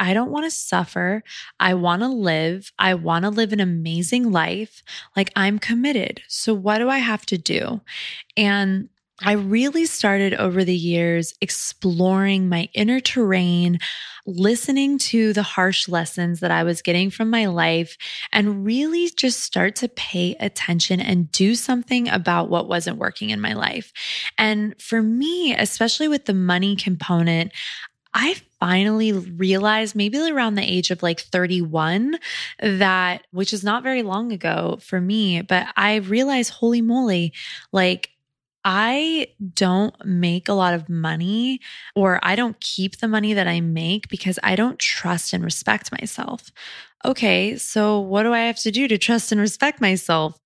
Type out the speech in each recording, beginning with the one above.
I don't want to suffer. I want to live. I want to live an amazing life. Like I'm committed. So what do I have to do? And I really started over the years exploring my inner terrain, listening to the harsh lessons that I was getting from my life, and really just start to pay attention and do something about what wasn't working in my life. And for me, especially with the money component, I finally realized maybe around the age of like 31 that, which is not very long ago for me, but I realized, holy moly, like I don't make a lot of money or I don't keep the money that I make because I don't trust and respect myself. Okay, so what do I have to do to trust and respect myself?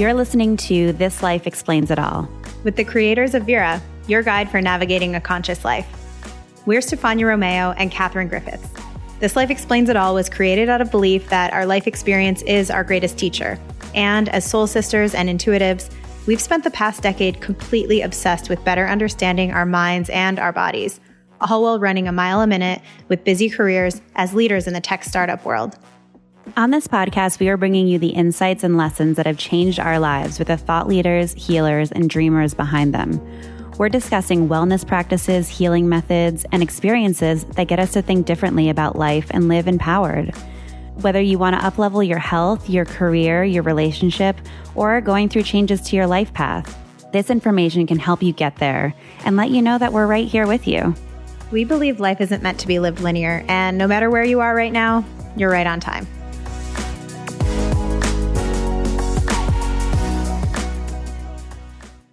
You're listening to This Life Explains It All with the creators of Virra, your guide for navigating a conscious life. We're Stefania Romeo and Katherine Griffiths. This Life Explains It All was created out of belief that our life experience is our greatest teacher. And as soul sisters and intuitives, we've spent the past decade completely obsessed with better understanding our minds and our bodies, all while running a mile a minute with busy careers as leaders in the tech startup world. On this podcast, we are bringing you the insights and lessons that have changed our lives with the thought leaders, healers, and dreamers behind them. We're discussing wellness practices, healing methods, and experiences that get us to think differently about life and live empowered. Whether you want to uplevel your health, your career, your relationship, or going through changes to your life path, this information can help you get there and let you know that we're right here with you. We believe life isn't meant to be lived linear, and no matter where you are right now, you're right on time.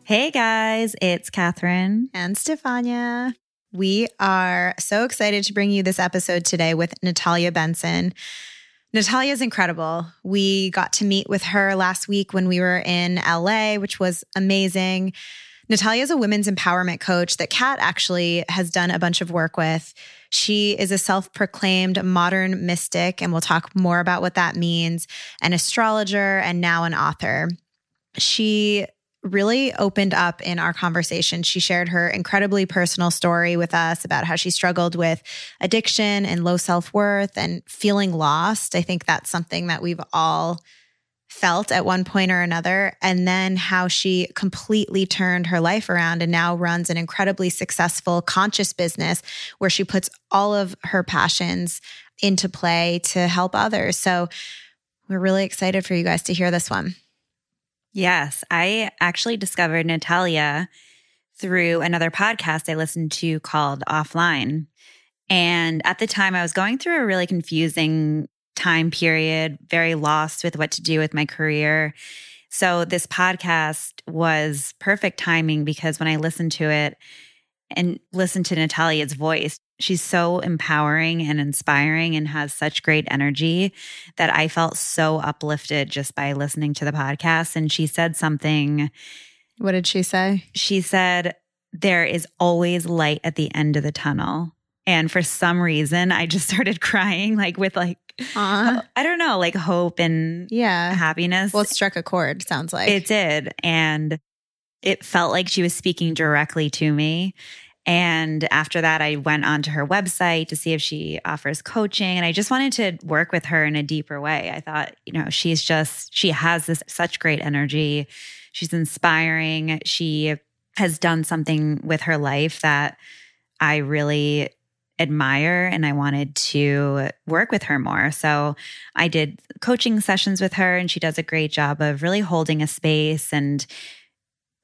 Hey guys, it's Catherine and Stefania. We are so excited to bring you this episode today with Natalia Benson. Natalia is incredible. We got to meet with her last week when we were in LA, which was amazing. Natalia is a women's empowerment coach that Kat actually has done a bunch of work with. She is a self proclaimed modern mystic, and we'll talk more about what that means, an astrologer, and now an author. She really opened up in our conversation. She shared her incredibly personal story with us about how she struggled with addiction and low self worth and feeling lost. I think that's something that we've all felt at one point or another. And then how she completely turned her life around and now runs an incredibly successful conscious business where she puts all of her passions into play to help others. So we're really excited for you guys to hear this one. Yes, I actually discovered Natalia through another podcast I listened to called Offline. And at the time, I was going through a really confusing time period, very lost with what to do with my career. So, this podcast was perfect timing because when I listened to it and listened to Natalia's voice, she's so empowering and inspiring and has such great energy that I felt so uplifted just by listening to the podcast. And she said something. What did she say? She said, There is always light at the end of the tunnel. And for some reason, I just started crying, like with like, I don't know, like hope and yeah, happiness. Well, it struck a chord, sounds like. It did. And it felt like she was speaking directly to me. And after that, I went onto her website to see if she offers coaching. And I just wanted to work with her in a deeper way. I thought, you know, she's just, she has this such great energy. She's inspiring. She has done something with her life that I really admire and I wanted to work with her more. So I did coaching sessions with her and she does a great job of really holding a space and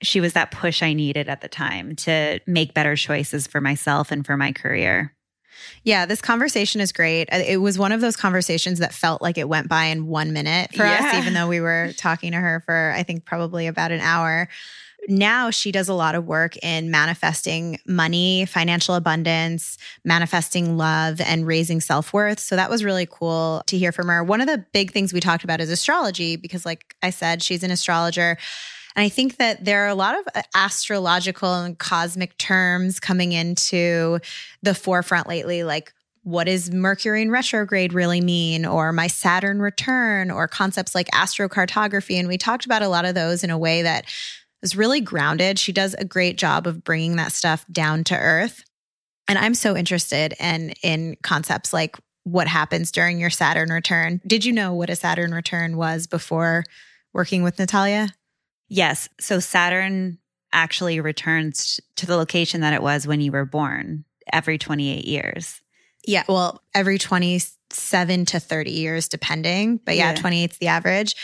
she was that push I needed at the time to make better choices for myself and for my career. Yeah, this conversation is great. Uh, it was one of those conversations that felt like it went by in one minute for yeah. us, even though we were talking to her for, I think, probably about an hour. Now she does a lot of work in manifesting money, financial abundance, manifesting love, and raising self worth. So that was really cool to hear from her. One of the big things we talked about is astrology, because, like I said, she's an astrologer. And I think that there are a lot of uh, astrological and cosmic terms coming into the forefront lately, like what does Mercury in retrograde really mean, or my Saturn return, or concepts like astrocartography. And we talked about a lot of those in a way that is really grounded. She does a great job of bringing that stuff down to earth. And I'm so interested in in concepts like what happens during your Saturn return. Did you know what a Saturn return was before working with Natalia? Yes. So Saturn actually returns to the location that it was when you were born every 28 years. Yeah, well, every 27 to 30 years, depending. But yeah, yeah. 28 is the average.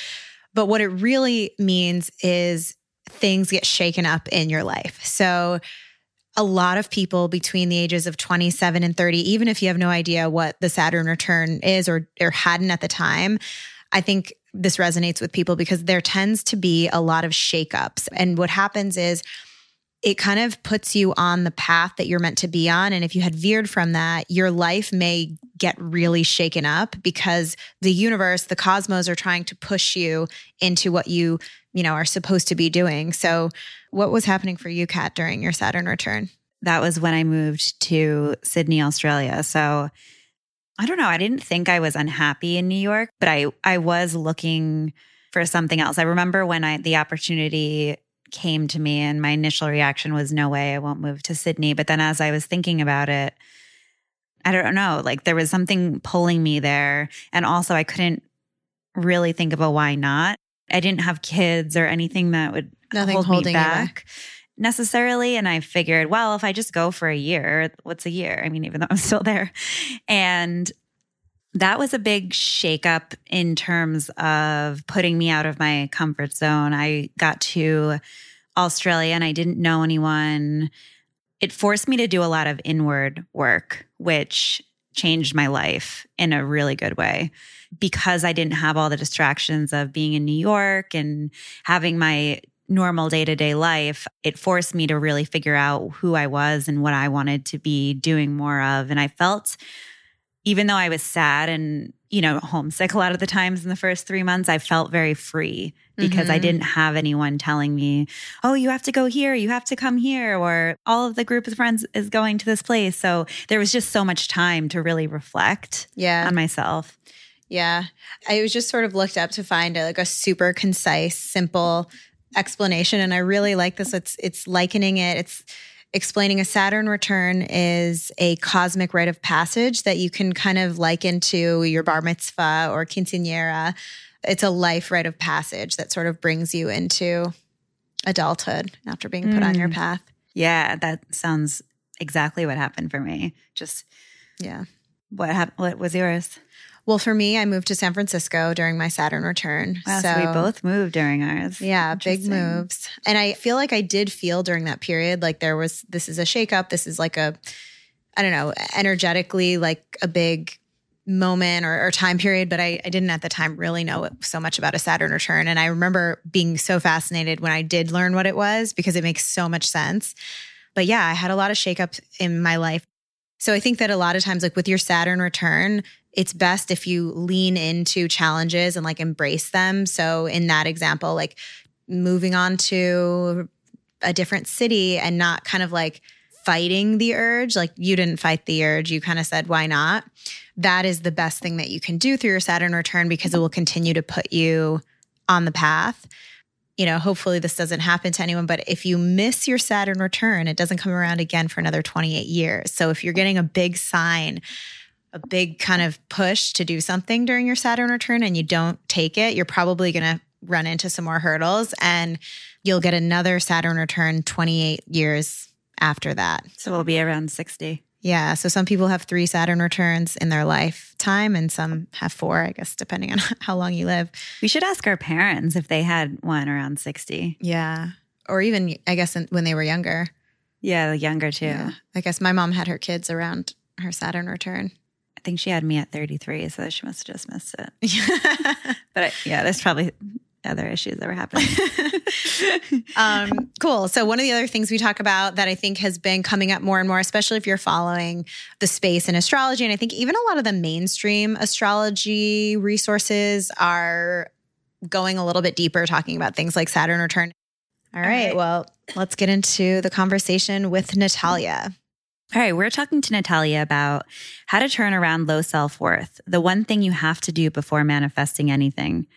But what it really means is things get shaken up in your life. So a lot of people between the ages of 27 and 30, even if you have no idea what the Saturn return is or, or hadn't at the time, I think this resonates with people because there tends to be a lot of shakeups. And what happens is it kind of puts you on the path that you're meant to be on. And if you had veered from that, your life may get really shaken up because the universe, the cosmos are trying to push you into what you, you know, are supposed to be doing. So what was happening for you, Kat, during your Saturn return? That was when I moved to Sydney, Australia. So I don't know. I didn't think I was unhappy in New York, but I I was looking for something else. I remember when I the opportunity came to me and my initial reaction was no way I won't move to Sydney, but then as I was thinking about it, I don't know, like there was something pulling me there and also I couldn't really think of a why not. I didn't have kids or anything that would Nothing hold holding me back necessarily. And I figured, well, if I just go for a year, what's a year? I mean, even though I'm still there. And that was a big shakeup in terms of putting me out of my comfort zone. I got to Australia and I didn't know anyone. It forced me to do a lot of inward work, which changed my life in a really good way because I didn't have all the distractions of being in New York and having my normal day to day life, it forced me to really figure out who I was and what I wanted to be doing more of. And I felt, even though I was sad and, you know, homesick a lot of the times in the first three months, I felt very free because mm-hmm. I didn't have anyone telling me, oh, you have to go here, you have to come here, or all of the group of friends is going to this place. So there was just so much time to really reflect yeah. on myself. Yeah. I was just sort of looked up to find a, like a super concise, simple explanation and I really like this. It's it's likening it. It's explaining a Saturn return is a cosmic rite of passage that you can kind of liken to your bar mitzvah or quinceanera. It's a life rite of passage that sort of brings you into adulthood after being put mm. on your mm. path. Yeah, that sounds exactly what happened for me. Just yeah. What happened? What was yours? Well, for me, I moved to San Francisco during my Saturn return. Wow, so, so we both moved during ours. Yeah, big moves. And I feel like I did feel during that period like there was this is a shakeup. This is like a, I don't know, energetically like a big moment or, or time period, but I, I, didn't at the time really know so much about a Saturn return. And I remember being so fascinated when I did learn what it was because it makes so much sense. But yeah, I had a lot of shakeups in my life. So I think that a lot of times, like with your Saturn return, it's best if you lean into challenges and like embrace them. So in that example, like moving on to a different city and not kind of like fighting the urge, like you didn't fight the urge, you kind of said, why not? That is the best thing that you can do through your Saturn return because it will continue to put you on the path. You know, hopefully this doesn't happen to anyone, but if you miss your Saturn return, it doesn't come around again for another 28 years. So if you're getting a big sign a big kind of push to do something during your Saturn return and you don't take it, you're probably going to run into some more hurdles and you'll get another Saturn return 28 years after that. So we'll be around 60. Yeah. So some people have three Saturn returns in their lifetime and some have four, I guess, depending on how long you live. We should ask our parents if they had one around 60. Yeah. Or even, I guess, when they were younger. Yeah, younger too. Yeah. I guess my mom had her kids around her Saturn return. I think she had me at 33, so she must have just missed it. but I, yeah, there's probably other issues that were happening. um, cool. So, one of the other things we talk about that I think has been coming up more and more, especially if you're following the space in astrology, and I think even a lot of the mainstream astrology resources are going a little bit deeper, talking about things like Saturn return. All right. All right. Well, let's get into the conversation with Natalia. All right, we're talking to Natalia about how to turn around low self worth, the one thing you have to do before manifesting anything,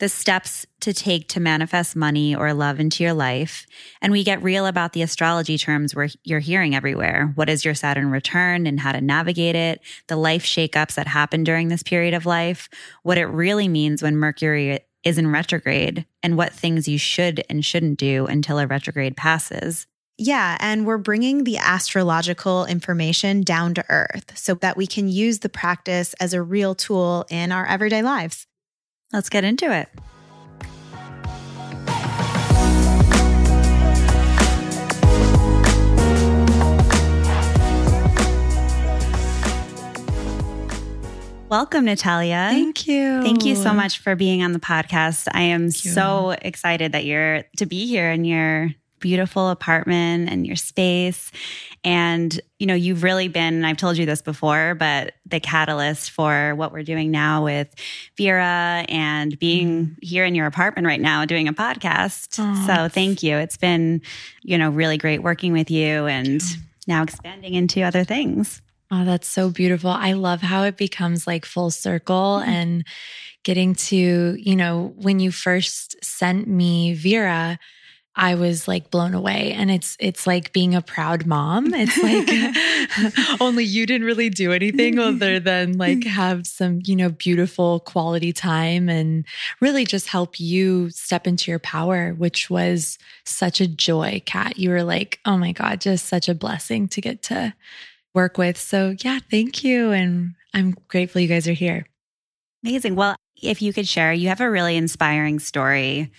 the steps to take to manifest money or love into your life. And we get real about the astrology terms where you're hearing everywhere. What is your Saturn return and how to navigate it, the life shakeups that happen during this period of life, what it really means when Mercury is in retrograde, and what things you should and shouldn't do until a retrograde passes. Yeah, and we're bringing the astrological information down to earth so that we can use the practice as a real tool in our everyday lives. Let's get into it. Welcome, Natalia. Thank you. Thank you so much for being on the podcast. I am so excited that you're to be here in your beautiful apartment and your space. And, you know, you've really been, I've told you this before, but the catalyst for what we're doing now with Virra and being mm. here in your apartment right now doing a podcast. Oh. So thank you. It's been, you know, really great working with you and you. now expanding into other things. Oh, that's so beautiful. I love how it becomes like full circle mm-hmm. and getting to, you know, when you first sent me Virra, I was like blown away. And it's it's like being a proud mom. It's like only you didn't really do anything other than like have some, you know, beautiful quality time and really just help you step into your power, which was such a joy, Kat. You were like, oh my God, just such a blessing to get to work with. So, yeah, thank you. And I'm grateful you guys are here. Amazing. Well, if you could share, you have a really inspiring story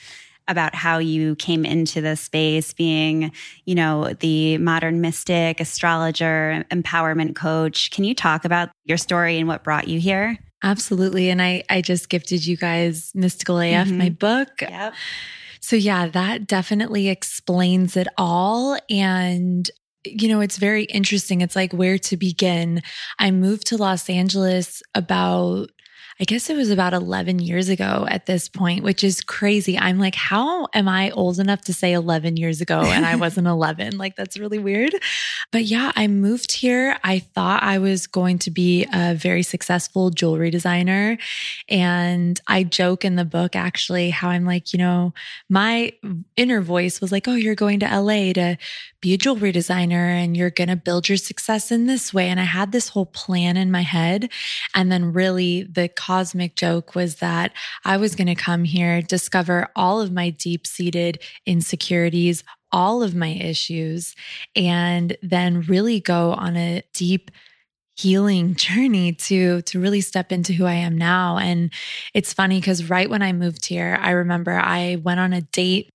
about how you came into the space being, you know, the modern mystic, astrologer, empowerment coach. Can you talk about your story and what brought you here? Absolutely. And I I just gifted you guys Mystical AF, mm-hmm. my book. Yep. So yeah, that definitely explains it all and you know, it's very interesting. It's like where to begin. I moved to Los Angeles about I guess it was about 11 years ago at this point, which is crazy. I'm like, how am I old enough to say 11 years ago and I wasn't 11? Like, that's really weird. But yeah, I moved here. I thought I was going to be a very successful jewelry designer. And I joke in the book actually how I'm like, you know, my inner voice was like, oh, you're going to LA to be a jewelry designer and you're going to build your success in this way. And I had this whole plan in my head. And then really the cosmic joke was that I was going to come here, discover all of my deep seated insecurities, all of my issues, and then really go on a deep healing journey to to really step into who I am now and it's funny cuz right when I moved here I remember I went on a date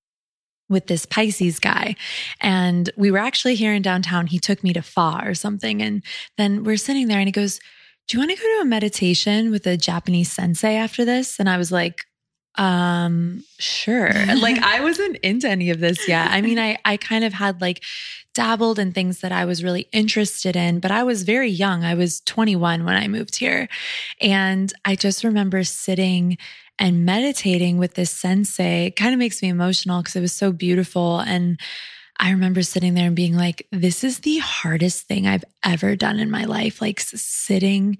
with this Pisces guy. And we were actually here in downtown. He took me to Fa or something. And then we're sitting there and he goes, Do you want to go to a meditation with a Japanese sensei after this? And I was like, um, sure. like I wasn't into any of this yet. I mean, I I kind of had like dabbled in things that I was really interested in, but I was very young. I was 21 when I moved here. And I just remember sitting and meditating with this sensei kind of makes me emotional because it was so beautiful. And I remember sitting there and being like, this is the hardest thing I've ever done in my life. Like sitting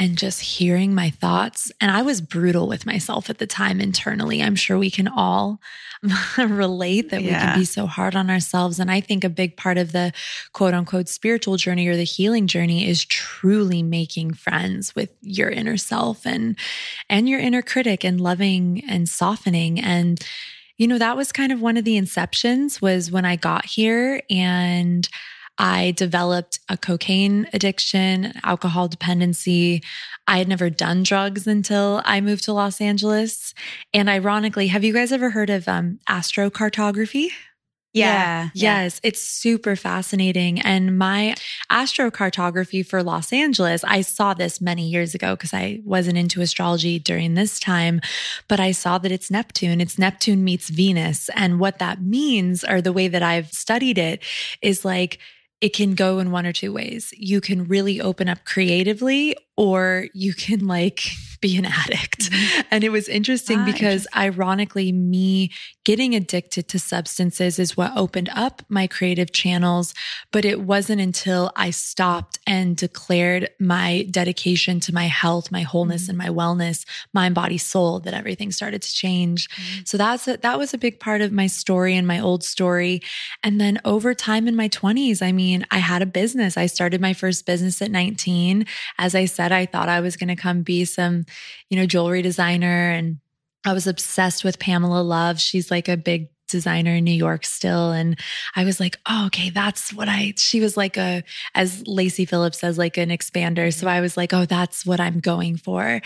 and just hearing my thoughts. And I was brutal with myself at the time internally. I'm sure we can all relate that yeah. we can be so hard on ourselves. And I think a big part of the quote unquote spiritual journey or the healing journey is truly making friends with your inner self and and your inner critic and loving and softening and you know that was kind of one of the inceptions was when I got here and I developed a cocaine addiction, alcohol dependency. I had never done drugs until I moved to Los Angeles. And ironically, have you guys ever heard of um, astrocartography? Yeah, yeah. Yes, it's super fascinating. And my astrocartography for Los Angeles, I saw this many years ago because I wasn't into astrology during this time, but I saw that it's Neptune. It's Neptune meets Venus. And what that means, or the way that I've studied it, is like, it can go in one or two ways. You can really open up creatively, or you can like be an addict. Mm-hmm. And it was interesting ah, because interesting. ironically, me getting addicted to substances is what opened up my creative channels. But it wasn't until I stopped and declared my dedication to my health, my wholeness, mm-hmm. and my wellness, mind, body, soul, that everything started to change. Mm-hmm. So that's a, that was a big part of my story and my old story. And then over time in my 20s, I mean, I had a business. I started my first business at 19. As I said, I thought I was going to come be some you know, jewelry designer. And I was obsessed with Pamela Love. She's like a big designer in New York still. And I was like, oh, okay, that's what I, she was like a, as Lacy Phillips says, like an expander. So I was like, oh, that's what I'm going for.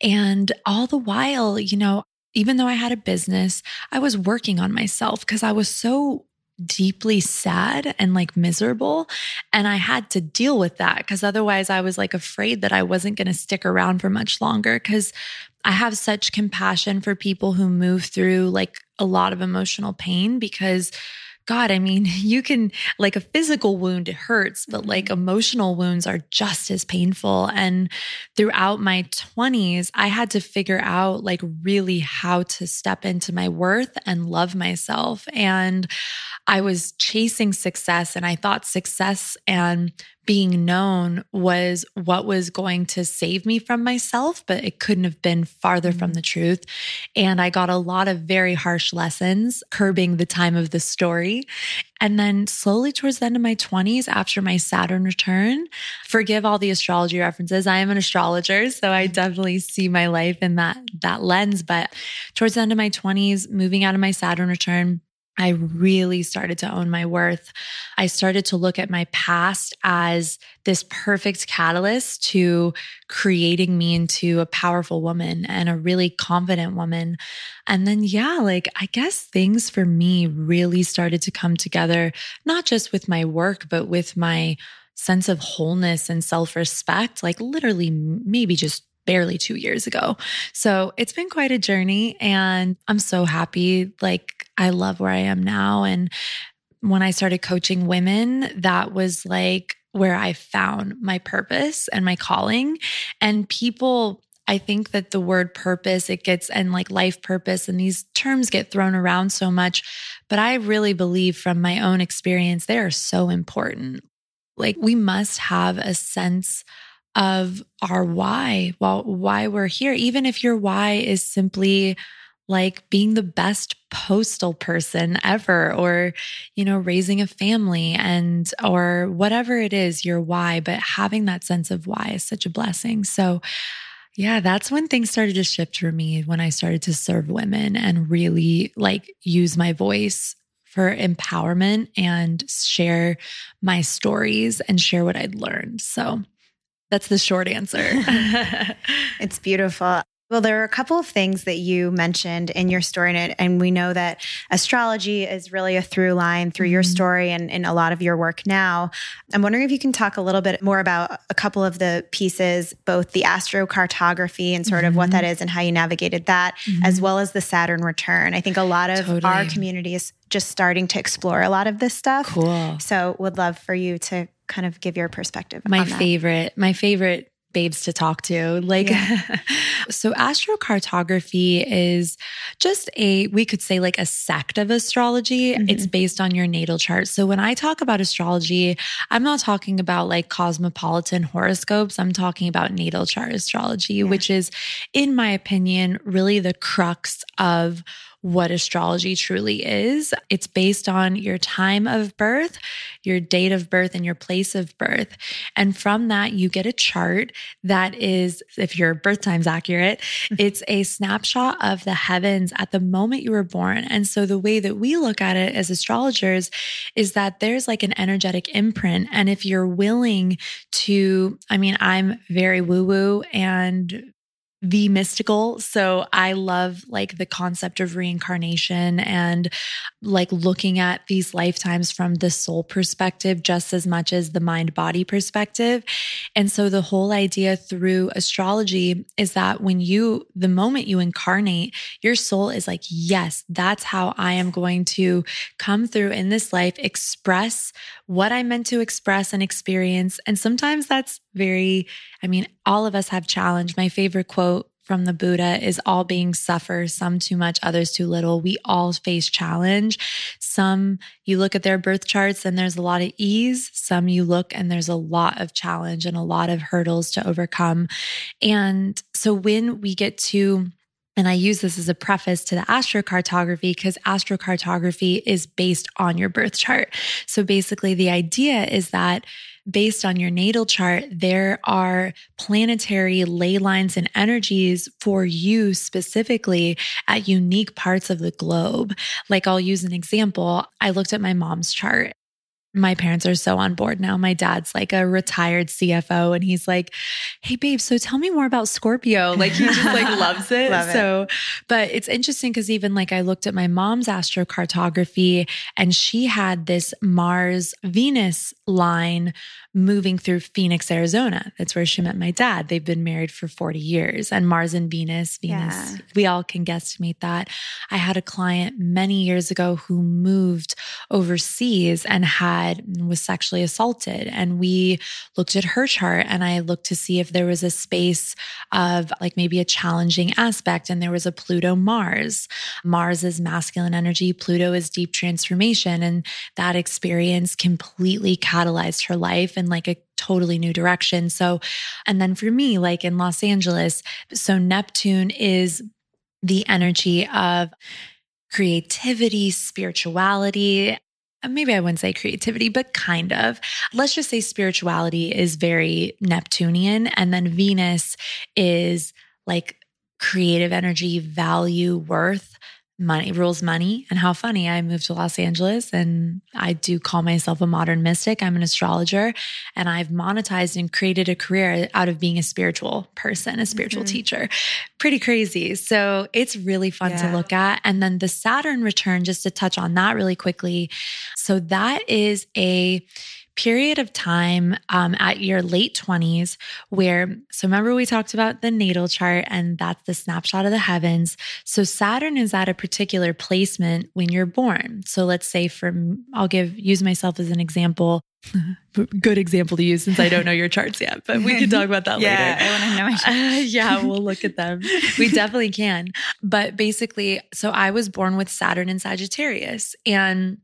And all the while, you know, even though I had a business, I was working on myself because I was so deeply sad and like miserable. And I had to deal with that because otherwise I was like afraid that I wasn't going to stick around for much longer because I have such compassion for people who move through like a lot of emotional pain because God, I mean, you can like a physical wound, it hurts, but like mm-hmm. emotional wounds are just as painful. And throughout my 20s, I had to figure out like really how to step into my worth and love myself. And I was chasing success and I thought success and being known was what was going to save me from myself, but it couldn't have been farther from mm-hmm. the truth. And I got a lot of very harsh lessons, curbing the time of the story. And then slowly towards the end of my 20s, after my Saturn return, forgive all the astrology references. I am an astrologer, so I mm-hmm. definitely see my life in that, that lens. But towards the end of my 20s, moving out of my Saturn return, I really started to own my worth. I started to look at my past as this perfect catalyst to creating me into a powerful woman and a really confident woman. And then, yeah, like I guess things for me really started to come together, not just with my work, but with my sense of wholeness and self respect, like literally maybe just barely two years ago. So it's been quite a journey and I'm so happy. Like, I love where I am now. And when I started coaching women, that was like where I found my purpose and my calling. And people, I think that the word purpose, it gets and like life purpose and these terms get thrown around so much. But I really believe from my own experience, they are so important. Like we must have a sense of our why, well, why we're here, even if your why is simply like being the best postal person ever or you know raising a family and or whatever it is your why but having that sense of why is such a blessing so yeah that's when things started to shift for me when i started to serve women and really like use my voice for empowerment and share my stories and share what i'd learned so that's the short answer. it's beautiful. Well, there are a couple of things that you mentioned in your story, and, and we know that astrology is really a through line through mm-hmm. your story and in a lot of your work now. I'm wondering if you can talk a little bit more about a couple of the pieces, both the astrocartography and sort mm-hmm. of what that mm-hmm. and how you navigated that, mm-hmm. as well as the Saturn return. I think a lot of totally. our community is just starting to explore a lot of this stuff. Cool. So, would love for you to kind of give your perspective. My favorite, my favorite babes to talk to. Like, yeah. so astrocartography is just a, we could say like a sect of astrology. Mm-hmm. It's based on your natal chart. So when I talk about astrology, I'm not talking about like cosmopolitan horoscopes. I'm talking about natal chart astrology, yeah. which is, in my opinion, really the crux of what astrology truly is. It's based on your time of birth, your date of birth, and your place of birth. And from that, you get a chart that is, if your birth time's accurate, it's a snapshot of the heavens at the moment you were born. And so the way that we look at it as astrologers is that there's like an energetic imprint. And if you're willing to, I mean, I'm very woo woo and the mystical. So I love like the concept of reincarnation and like looking at these lifetimes from the soul perspective just as much as the mind body perspective. And so the whole idea through astrology is that when you, the moment you incarnate, your soul is like, yes, that's how I am going to come through in this life, express what I'm meant to express and experience. And sometimes that's very I mean, all of us have challenge. My favorite quote from the Buddha is all beings suffer, some too much, others too little. We all face challenge. Some you look at their birth charts and there's a lot of ease. Some you look and there's a lot of challenge and a lot of hurdles to overcome. And so when we get to and I use this as a preface to the astrocartography because astrocartography is based on your birth chart. So basically, the idea is that based on your natal chart, there are planetary ley lines and energies for you specifically at unique parts of the globe. Like I'll use an example. I looked at my mom's chart my parents are so on board now. My dad's like a retired CFO and he's like, Hey babe, so tell me more about Scorpio. Like he just like loves it. Love so, it. but it's interesting because even like I looked at my mom's astrocartography and she had this Mars Venus line moving through Phoenix, Arizona. That's where she met my dad. They've been married for 40 years and Mars and Venus, Venus, yeah. we all can guesstimate that. I had a client many years ago who moved overseas and had was sexually assaulted. And we looked at her chart and I looked to see if there was a space of like maybe a challenging aspect. And there was a Pluto Mars. Mars is masculine energy, Pluto is deep transformation. And that experience completely catalyzed her life in like a totally new direction. So, and then for me, like in Los Angeles, so Neptune is the energy of creativity, spirituality. Maybe I wouldn't say creativity, but kind of. Let's just say spirituality is very Neptunian. And then Venus is like creative energy, value, worth money rules money. And how funny i moved to los angeles and i do call myself a modern mystic. I'm an astrologer and i've monetized and created a career out of being a spiritual person a spiritual mm-hmm. teacher. Pretty crazy. So it's really fun yeah. to look at. And then the saturn return just to touch on that really quickly. So that is a period of time um, at your late 20s where, so remember we talked about the natal chart and that's the snapshot of the heavens. So Saturn is at a particular placement when you're born. So let's say from, I'll give, use myself as an example. Good example to use since I don't know your charts yet, but we can talk about that yeah, later. I want to know my charts. Uh, yeah, we'll look at them. We definitely can. But basically, so I was born with Saturn in Sagittarius and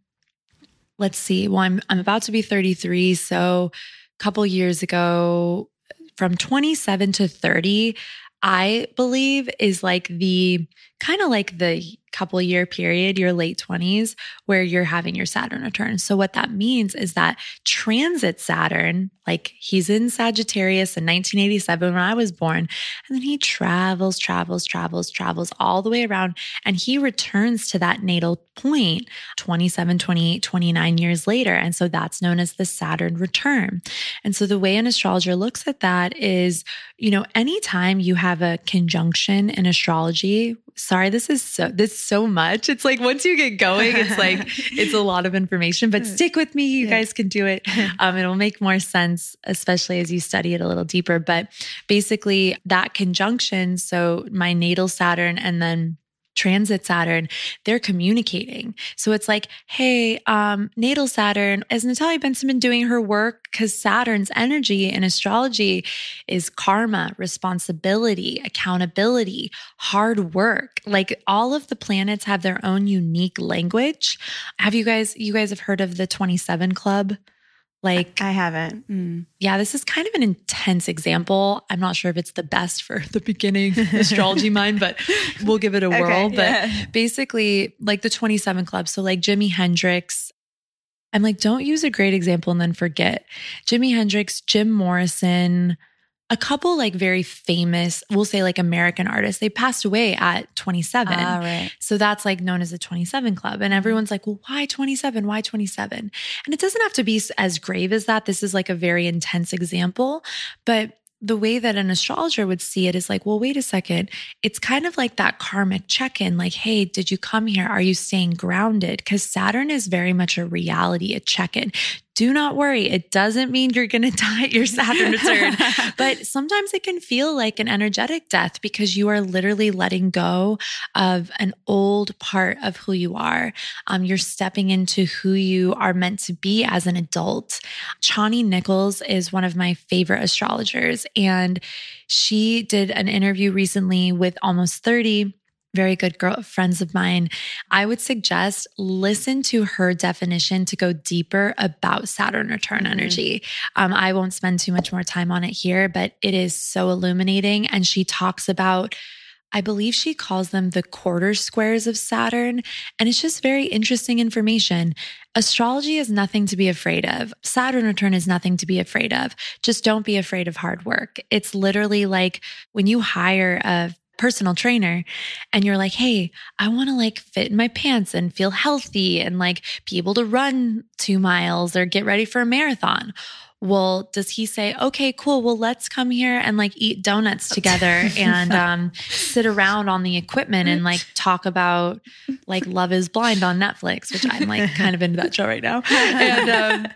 let's see. Well, I'm I'm about to be 33, so a couple years ago from 27 to 30, I believe is like the kind of like the couple year period, your late 20s, where you're having your Saturn return. So, what that means is that transit Saturn, like he's in Sagittarius in 1987 when I was born, and then he travels, travels, travels, travels all the way around, and he returns to that natal point 27, 28, 29 years later. And so that's known as the Saturn return. And so, the way an astrologer looks at that is, you know, anytime you have a conjunction in astrology sorry, this is so this so much. It's like once you get going, it's like it's a lot of information, but stick with me. You yeah. guys can do it. Um, it'll make more sense, especially as you study it a little deeper. But basically, that conjunction, so my natal Saturn and then transit Saturn, they're communicating. So it's like, hey, um, natal Saturn, has Natalia Benson been doing her work? Because Saturn's energy in astrology is karma, responsibility, accountability, hard work. Like all of the planets have their own unique language. Have you guys, you guys have heard of the 27 Club? Like, I haven't. Mm. Yeah, this is kind of an intense example. I'm not sure if it's the best for the beginning astrology mind, but we'll give it a whirl. Okay, yeah. But basically, like the 27 Club. So, like Jimi Hendrix, I'm like, don't use a great example and then forget. Jimi Hendrix, Jim Morrison, a couple like very famous, we'll say like American artists, they passed away at 27. Ah, right. So that's like known as the 27 Club. And everyone's like, well, why 27? Why 27? And it doesn't have to be as grave as that. This is like a very intense example. But the way that an astrologer would see it is like, well, wait a second. It's kind of like that karmic check in like, hey, did you come here? Are you staying grounded? Because Saturn is very much a reality, a check in. Do not worry. It doesn't mean you're going to die at your Saturn return, but sometimes it can feel like an energetic death because you are literally letting go of an old part of who you are. Um, you're stepping into who you are meant to be as an adult. Chani Nicholas is one of my favorite astrologers, and she did an interview recently with Almost 30 very good girl friends of mine, I would suggest listen to her definition to go deeper about Saturn return mm-hmm. energy. Um, I won't spend too much more time on it here, but it is so illuminating. And she talks about I believe she calls them the quarter squares of Saturn. And it's just very interesting information. Astrology is nothing to be afraid of. Saturn return is nothing to be afraid of. Just don't be afraid of hard work. It's literally like when you hire a personal trainer and you're like, Hey, I want to like fit in my pants and feel healthy and like be able to run two miles or get ready for a marathon well, does he say, okay, cool. Well, let's come here and like eat donuts together and um, sit around on the equipment and like talk about like Love is Blind on Netflix, which I'm like kind of into that show right now. And um,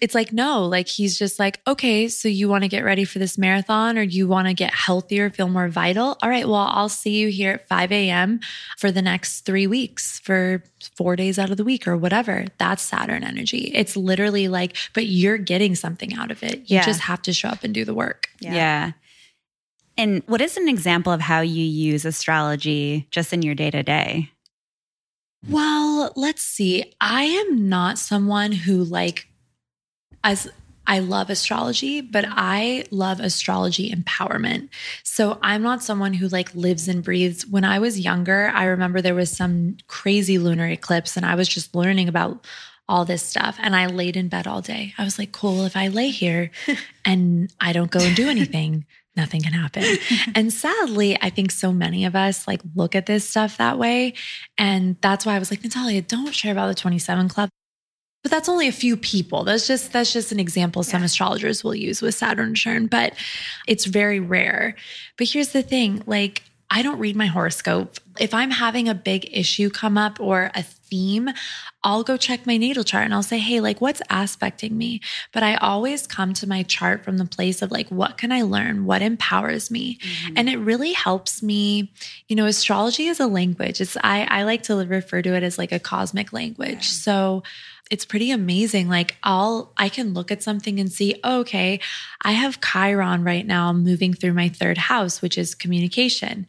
it's like, no, like he's just like, okay, so you want to get ready for this marathon or you want to get healthier, feel more vital? All right, well, I'll see you here at 5 a.m. for the next three weeks for four days out of the week or whatever. That's Saturn energy. It's literally like, but you're getting something out of it. You yeah. just have to show up and do the work. Yeah. yeah. And what is an example of how you use astrology just in your day to day? Well, let's see. I am not someone who like as I love astrology, but I love astrology empowerment. So I'm not someone who like lives and breathes. When I was younger, I remember there was some crazy lunar eclipse and I was just learning about all this stuff and I laid in bed all day. I was like, cool, if I lay here and I don't go and do anything, nothing can happen. and sadly, I think so many of us like look at this stuff that way. And that's why I was like, Natalia, don't share about the 27 Club but that's only a few people. That's just that's just an example some yeah. astrologers will use with Saturn return, but it's very rare. But here's the thing, like I don't read my horoscope. If I'm having a big issue come up or a theme, I'll go check my natal chart and I'll say, hey, like what's aspecting me? But I always come to my chart from the place of like, what can I learn? What empowers me? Mm-hmm. And it really helps me. You know, astrology is a language. It's I, I like to refer to it as like a cosmic language. Yeah. So it's pretty amazing. Like I'll I can look at something and see, oh, okay, I have Chiron right now moving through my third house, which is communication.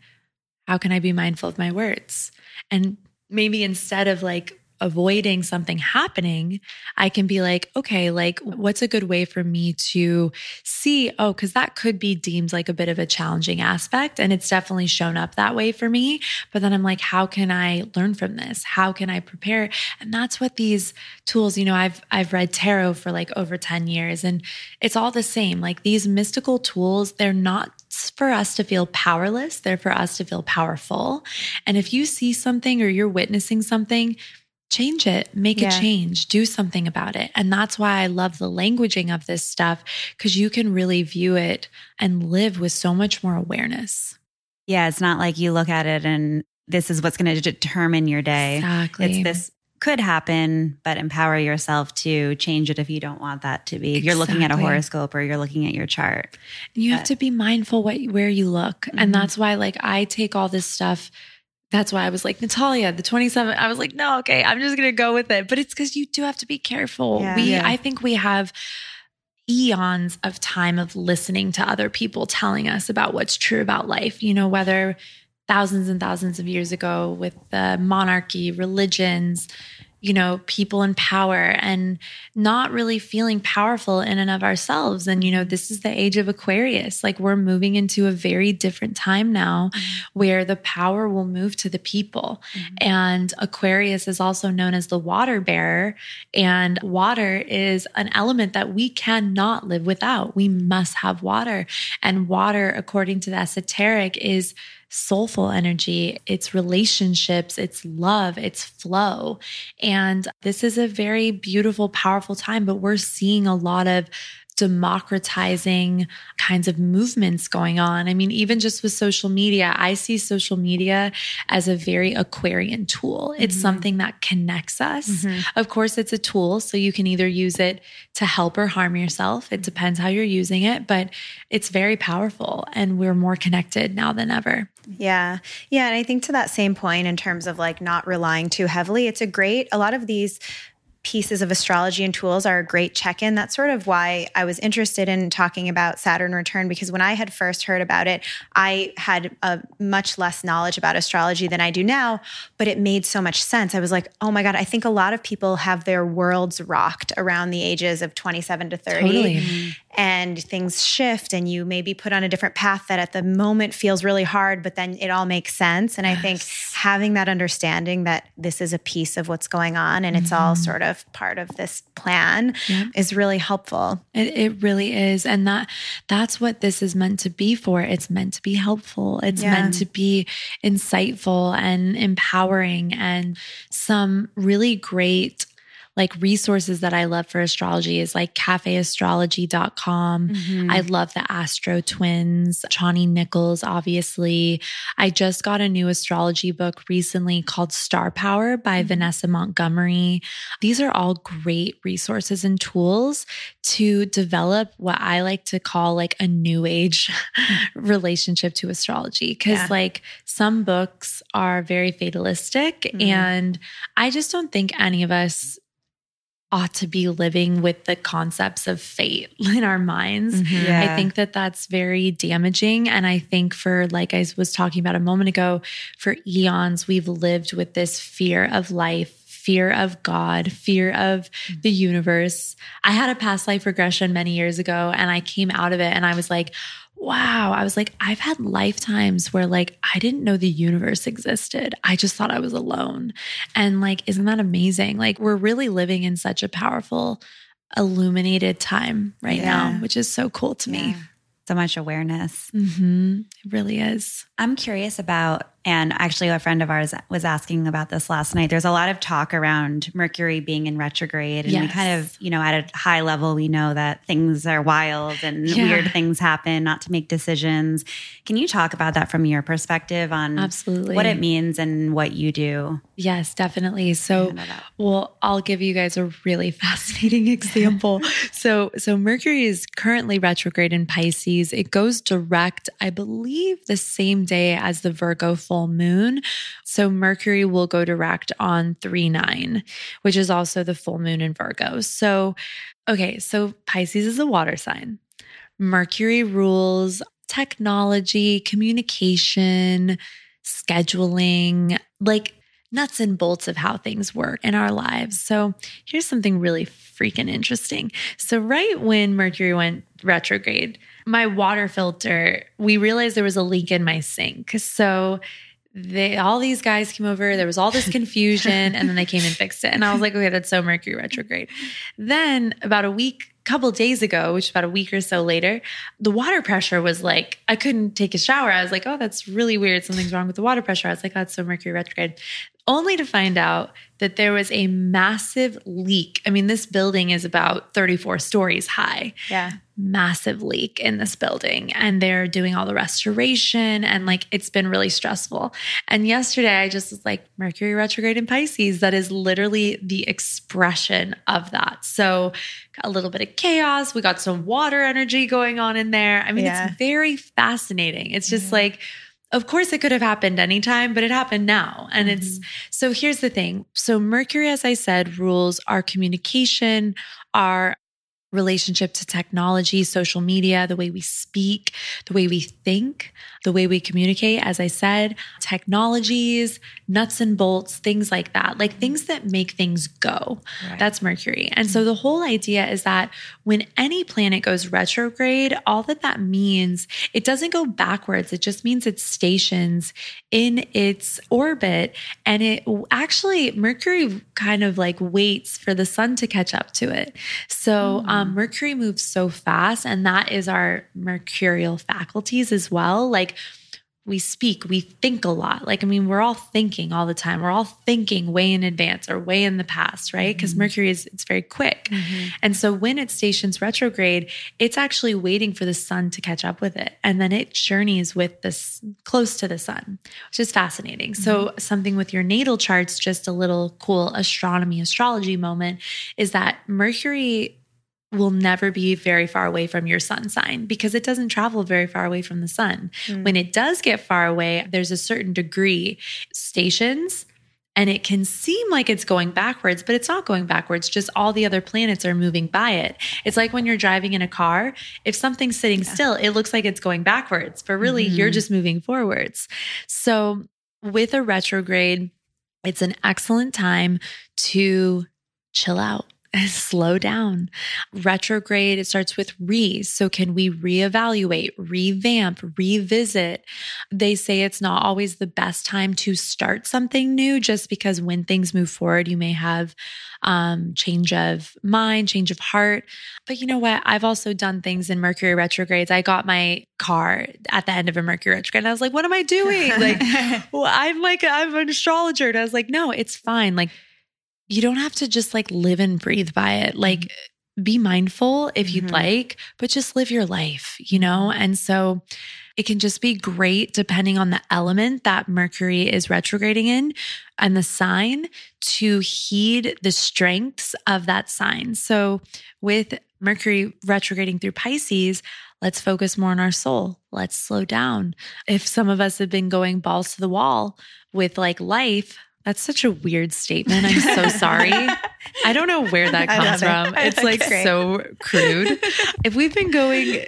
How can I be mindful of my words? And maybe instead of like avoiding something happening, I can be like, okay, like what's a good way for me to see, oh, because that could be deemed like a bit of a challenging aspect. And it's definitely shown up that way for me. But then I'm like, how can I learn from this? How can I prepare? And that's what these tools, you know, I've I've read tarot for like over 10 years and it's all the same. Like these mystical tools, they're not for us to feel powerless, they're for us to feel powerful. And if you see something or you're witnessing something, change it, make yeah. a change, do something about it. And that's why I love the languaging of this stuff because you can really view it and live with so much more awareness. Yeah, it's not like you look at it and this is what's going to determine your day. Exactly. It's this could happen, but empower yourself to change it if you don't want that to be. Exactly. You're looking at a horoscope or you're looking at your chart. You but, have to be mindful what where you look. Mm-hmm. And that's why like I take all this stuff that's why I was like, Natalia, the 27. I was like, no, okay, I'm just going to go with it. But it's because you do have to be careful. Yeah, we, yeah. I think we have eons of time of listening to other people telling us about what's true about life, you know, whether thousands and thousands of years ago with the monarchy, religions, you know, people in power and not really feeling powerful in and of ourselves. And, you know, this is the age of Aquarius. Like we're moving into a very different time now mm-hmm. where the power will move to the people. Mm-hmm. And Aquarius is also known as the water bearer. And water is an element that we cannot live without. We must have water. And water, according to the esoteric, is soulful energy, it's relationships, it's love, it's flow. And this is a very beautiful, powerful time, but we're seeing a lot of democratizing kinds of movements going on. I mean, even just with social media, I see social media as a very Aquarian tool. It's mm-hmm. something that connects us. Mm-hmm. Of course, it's a tool, so you can either use it to help or harm yourself. It depends how you're using it, but it's very powerful and we're more connected now than ever. Yeah. Yeah. And I think to that same point, in terms of like not relying too heavily, it's a great, a lot of these pieces of astrology and tools are a great check in. That's sort of why I was interested in talking about Saturn return because when I had first heard about it, I had a much less knowledge about astrology than I do now, but it made so much sense. I was like, oh my God, I think a lot of people have their worlds rocked around the ages of 27 to 30. Totally mm-hmm. And things shift and you maybe put on a different path that at the moment feels really hard but then it all makes sense and yes. i think having that understanding that this is a piece of what's going on and it's mm-hmm. all sort of part of this plan yep. is really helpful it, it, really is and that that's what this is meant to be for it's meant to be helpful it's yeah. meant to be insightful and empowering and some really great like resources that I love for astrology is like cafeastrology.com. Mm-hmm. I love the Astro Twins, Chani Nicholas, obviously. I just got a new astrology book recently called Star Power by mm-hmm. Vanessa Montgomery. These are all great resources and tools to develop what I like to call like a new age relationship to astrology. Cause yeah. like some books are very fatalistic mm-hmm. and I just don't think any of us ought to be living with the concepts of fate in our minds. Mm-hmm. Yeah. I think that that's very damaging. And I think for, like I was talking about a moment ago, for eons, we've lived with this fear of life fear of God, fear of the universe. I had a past life regression many years ago and I came out of it and I was like, wow, I was like, I've had lifetimes where like I didn't know the universe existed. I just thought I was alone. And like, isn't that amazing? Like, we're really living in such a powerful, illuminated time right yeah. now, which is so cool to yeah. me. So much awareness. Mm-hmm. It really is. I'm curious about and actually, a friend of ours was asking about this last night. There's a lot of talk around Mercury being in retrograde. And yes. we kind of, you know, at a high level, we know that things are wild and yeah. weird things happen, not to make decisions. Can you talk about that from your perspective on Absolutely. what it means and what you do? Yes, definitely. So, well, I'll give you guys a really fascinating example. so, so Mercury is currently retrograde in Pisces. It goes direct, I believe, the same day as the Virgo full full moon. So Mercury will go direct on 3 9, which is also the full moon in Virgo. So, okay, so Pisces is a water sign. Mercury rules technology, communication, scheduling, like nuts and bolts of how things work in our lives. So, here's something really freaking interesting. So, right when Mercury went retrograde, my water filter, we realized there was a leak in my sink. So, they all these guys came over. There was all this confusion and then they came and fixed it. And i was like okay that's so mercury retrograde. Then about a week couple days ago which about a week or so later the water pressure was like i couldn't take a shower. I was like oh that's really weird. Something's wrong with the water pressure. I was like oh, that's so mercury retrograde only to find out that there was a massive leak. I mean, this building is about 34 stories high. Yeah. Massive leak in this building. And they're doing all the restoration and like it's been really stressful. And yesterday I just was like, Mercury retrograde in Pisces. That is literally the expression of that. So a little bit of chaos. We got some water energy going on in there. I mean, yeah. it's very fascinating. It's just mm-hmm. like, of course, it could have happened anytime, but it happened now. And mm-hmm. it's so here's the thing. So, Mercury, as I said, rules our communication, our relationship to technology, social media, the way we speak, the way we think, the way we communicate, as I said, technologies, nuts and bolts, things like that, like mm-hmm. things that make things go. Right. That's Mercury. And so mm-hmm. the whole idea is that when any planet goes retrograde, all that that means, it doesn't go backwards. It just means it stations in its orbit. And it actually, Mercury kind of like waits for the sun to catch up to it. So, mm. Um, um, Mercury moves so fast, and that is our mercurial faculties as well. Like, we speak, we think a lot. Like, I mean, we're all thinking all the time. We're all thinking way in advance or way in the past, right? Because Mhm. Mercury is it's very quick. And so when it stations retrograde, it's actually waiting for the sun to catch up with it. And then it journeys with this close to the sun, which is fascinating. So something with your natal charts, just a little cool astronomy, astrology moment is that Mercury will never be very far away from your sun sign because it doesn't travel very far away from the sun. When it does get far away, there's a certain degree stations and it can seem like it's going backwards, but it's not going backwards. Just all the other planets are moving by it. It's like when you're driving in a car, if something's sitting still, it looks like it's going backwards, but really you're Mhm. just moving forwards. So with a retrograde, it's an excellent time to chill out. Slow down. Retrograde, it starts with re. So, can we reevaluate, revamp, revisit? They say it's not always the best time to start something new just because when things move forward, you may have um, change of mind, change of heart. But you know what? I've also done things in Mercury retrogrades. I got my car at the end of a Mercury retrograde and I was like, what am I doing? Like, well, I'm like, I'm an astrologer. And I was like, no, it's fine. Like, you don't have to just like live and breathe by it. Like, be mindful if you'd Mhm. like, but just live your life, you know? And so it can just be great depending on the element that Mercury is retrograding in and the sign to heed the strengths of that sign. So with Mercury retrograding through Pisces, let's focus more on our soul. Let's slow down. If some of us have been going balls to the wall with like life, that's such a weird statement. I'm so sorry. I don't know where that comes love it. from. It's like so crude. If we've been going,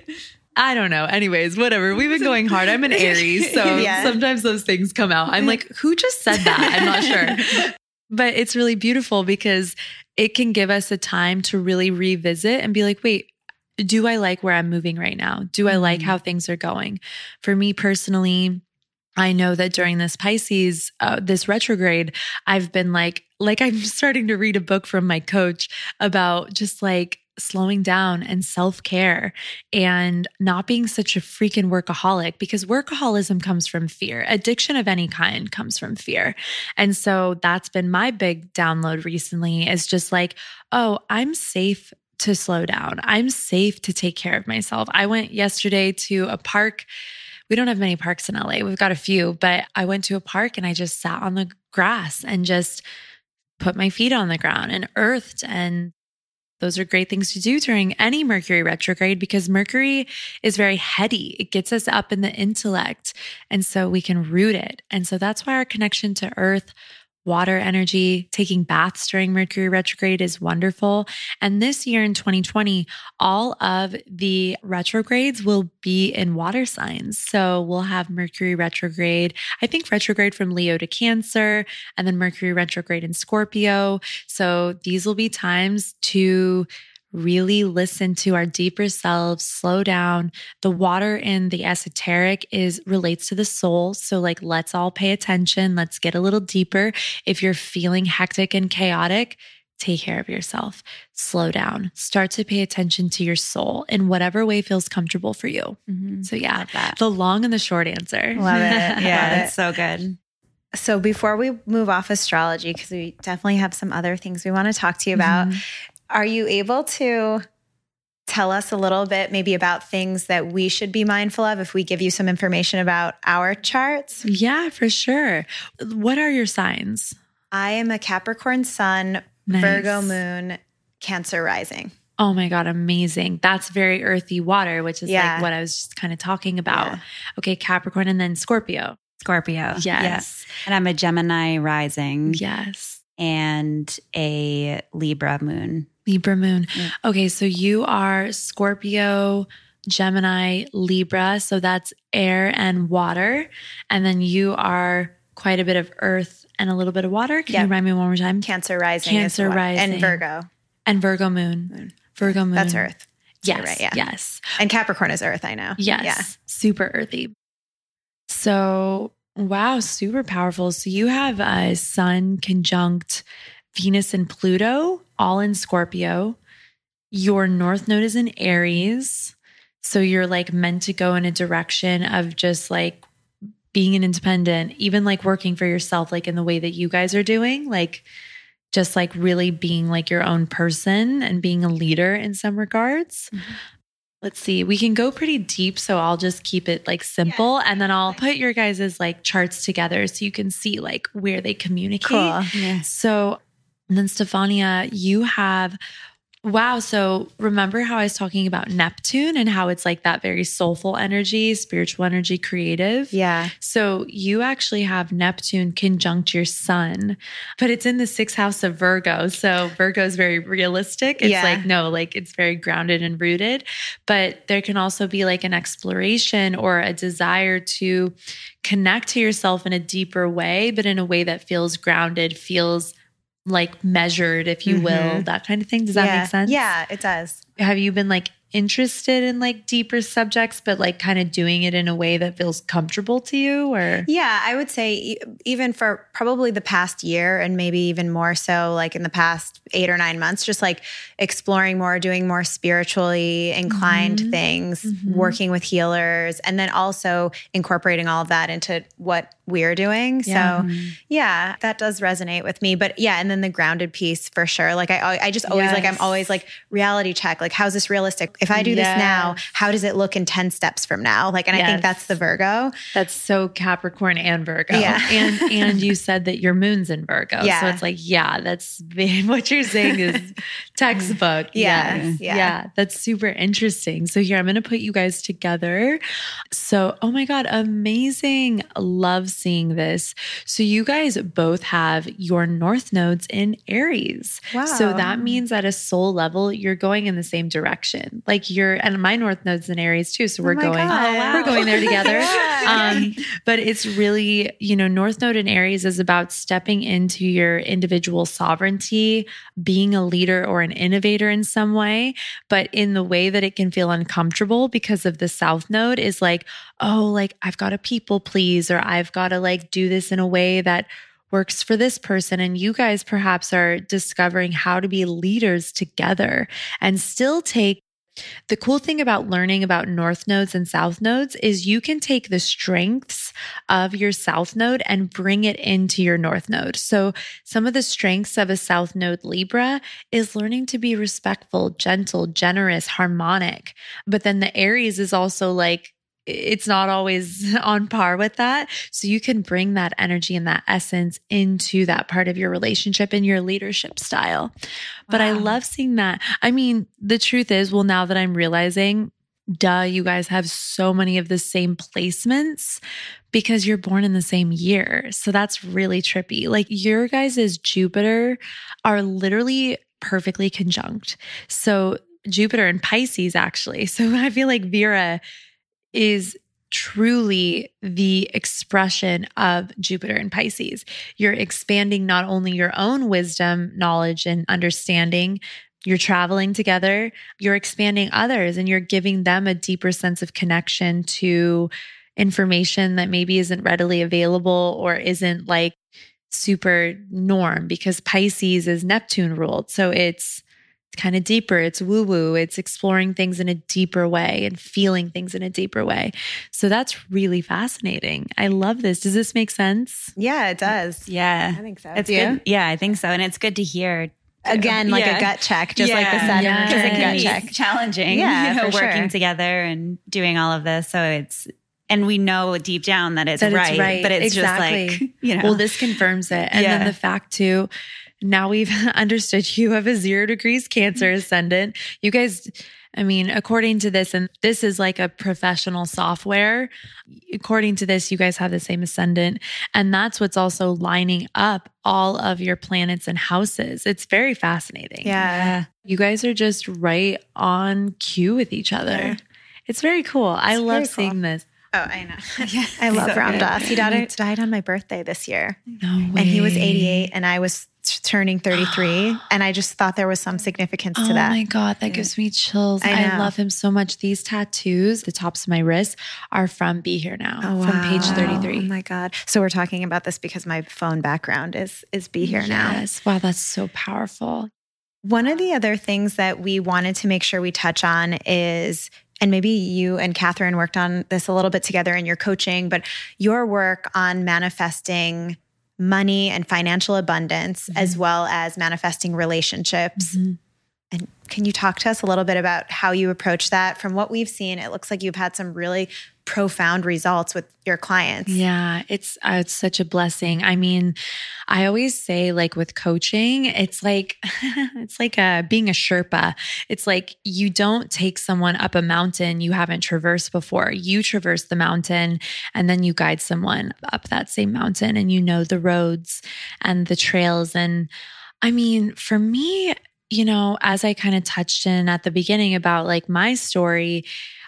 I don't know. Anyways, whatever. We've been going hard. I'm an Aries, so Yeah. sometimes those things come out. I'm like, who just said that? I'm not sure. But it's really beautiful because it can give us a time to really revisit and be like, wait, do I like where I'm moving right now? Do I like Mhm. how things are going? For me personally, I know that during this Pisces, uh, this retrograde, I've been like, like I'm starting to read a book from my coach about just like slowing down and self care and not being such a freaking workaholic because workaholism comes from fear. Addiction of any kind comes from fear. And so that's been my big download recently is just like, oh, I'm safe to slow down. I'm safe to take care of myself. I went yesterday to a park. We don't have many parks in LA. We've got a few, but I went to a park and I just sat on the grass and just put my feet on the ground and earthed. And those are great things to do during any Mercury retrograde because Mercury is very heady. It gets us up in the intellect. And so we can root it. And so that's why our connection to earth, water energy, taking baths during Mercury retrograde is wonderful. And this year in 2020, all of the retrogrades will be in water signs. So we'll have Mercury retrograde, I think retrograde from Leo to Cancer, and then Mercury retrograde in Scorpio. So these will be times to really listen to our deeper selves, slow down. The water in the esoteric is relates to the soul. So like let's all pay attention. Let's get a little deeper. If you're feeling hectic and chaotic, take care of yourself. Slow down. Start to pay attention to your soul in whatever way feels comfortable for you. Mhm. So yeah, the long and the short answer. Love it. Yeah, that's so good. So before we move off astrology, because we definitely have some other things we want to talk to you about, Mhm. Are you able to tell us a little bit maybe about things that we should be mindful of if we give you some information about our charts? Yeah, for sure. What are your signs? I am a Capricorn sun, Nice. Virgo moon, Cancer rising. Oh my God, amazing. That's very earthy water, which is Yeah. like what I was just kind of talking about. Yeah. Okay, Capricorn and then Scorpio. Scorpio. Yes. Yes. And I'm a Gemini rising Yes. and a Libra moon. Libra moon. Yeah. Okay, so you are Scorpio, Gemini, Libra. So that's air and water. And then you are quite a bit of earth and a little bit of water. Can Yeah. you remind me one more time? Cancer rising. Cancer rising. And Virgo. And Virgo moon. Moon. Virgo moon. That's Earth. Yes. Right, yeah. Yes. And Capricorn is Earth, I know. Yes. Yeah. Super earthy. So, wow, super powerful. So, you have a sun conjunct Venus and Pluto, all in Scorpio. Your north node is in Aries. So, you're like meant to go in a direction of just like being an independent, even like working for yourself, like in the way that you guys are doing, like just like really being like your own person and being a leader in some regards. Mm-hmm. Let's see, we can go pretty deep. So I'll just keep it like simple and then I'll put your guys' like charts together so you can see like where they communicate. Cool. Yeah. So and then Stefania, you have Wow. So remember how I was talking about Neptune and how it's like that very soulful energy, spiritual energy, creative? Yeah. So you actually have Neptune conjunct your sun, but it's in the sixth house of Virgo. So Virgo is very realistic. It's yeah. like, no, like it's very grounded and rooted. But there can also be like an exploration or a desire to connect to yourself in a deeper way, but in a way that feels grounded, feels like measured, if you mm-hmm. will, that kind of thing. Does that yeah. make sense? Yeah, it does. Have you been like interested in like deeper subjects, but like kind of doing it in a way that feels comfortable to you? Or, yeah, I would say even for probably the past year and maybe even more so, like in the past eight or nine months, just like exploring more, doing more spiritually inclined mm-hmm. things, mm-hmm. working with healers, and then also incorporating all of that into what we're doing. Yeah. So, yeah, that does resonate with me. But yeah, and then the grounded piece for sure. Like I, I just always yes. like I'm always like reality check. Like, how's this realistic? if I do yes. this now, how does it look in 10 steps from now? Like, and yes. I think that's the Virgo. That's so Capricorn and Virgo. Yeah. and and you said that your moon's in Virgo. Yeah. So it's like, yeah, that's what you're saying is textbook. yeah. Yes. Yeah. Yeah. That's super interesting. So here I'm gonna put you guys together. So, oh my God, amazing. Love seeing this. So you guys both have your north nodes in Aries. Wow. So that means at a soul level, you're going in the same direction. Like you're, and my north node's in Aries too. So we're oh going, wow. we're going there together. um, but it's really, you know, north node in Aries is about stepping into your individual sovereignty, being a leader or an innovator in some way, but in the way that it can feel uncomfortable because of the south node is like, oh, like I've got to people please, or I've got to like do this in a way that works for this person. And you guys perhaps are discovering how to be leaders together and still take the cool thing about learning about north nodes and south nodes is you can take the strengths of your south node and bring it into your north node. So, some of the strengths of a south node Libra is learning to be respectful, gentle, generous, harmonic. But then the Aries is also like it's not always on par with that. So you can bring that energy and that essence into that part of your relationship and your leadership style. But I love seeing that. I mean, the truth is, well, now that I'm realizing, duh, you guys have so many of the same placements because you're born in the same year. So that's really trippy. Like your guys' Jupiter are literally perfectly conjunct. So Jupiter and Pisces, actually. So I feel like Virra is truly the expression of Jupiter and Pisces. You're expanding not only your own wisdom, knowledge, and understanding, you're traveling together, you're expanding others, and you're giving them a deeper sense of connection to information that maybe isn't readily available or isn't like super norm because Pisces is Neptune ruled. So it's kind of deeper. It's woo woo. It's exploring things in a deeper way and feeling things in a deeper way. So that's really fascinating. I love this. Does this make sense? Yeah, it does. Yeah. I think so. It's good. Yeah, I think so. And it's good to hear again like yeah. a gut check just yeah. like the sun yeah. because it can be check. challenging yeah you know, working sure. together and doing all of this so it's and we know deep down that it's, that right, it's right, but it's exactly. just like you know well this confirms it and yeah. then the fact too now we've understood you have a zero degrees Cancer ascendant. You guys, I mean, according to this, and this is like a professional software. According to this, you guys have the same ascendant. And that's what's also lining up all of your planets and houses. It's very fascinating. Yeah. You guys are just right on cue with each other. Yeah. It's very cool. It's I love cool. seeing this. Oh, I know. yeah, I love so Ram Dass. He died, mm-hmm. died on my birthday this year. No way. And he was 88 and I was turning 33 and I just thought there was some significance oh to that. Oh my god, that gives me chills. I, I, love him so much. These tattoos, the tops of my wrists are from Be Here Now oh, wow. from page 33. Oh my god. So we're talking about this because my phone background is is Be Here yes. Now. Yes. Wow, that's so powerful. One of the other things that we wanted to make sure we touch on is and maybe you and Catherine worked on this a little bit together in your coaching, but your work on manifesting money and financial abundance, mm-hmm. as well as manifesting relationships. Mm-hmm. And can you talk to us a little bit about how you approach that? From what we've seen, it looks like you've had some really profound results with your clients. Yeah, it's uh, it's such a blessing. I mean, I always say like with coaching, it's like it's like a, being a sherpa. It's like you don't take someone up a mountain you haven't traversed before. You traverse the mountain and then you guide someone up that same mountain and you know the roads and the trails and I mean, for me, you know, as I kind of touched in at the beginning about like my story,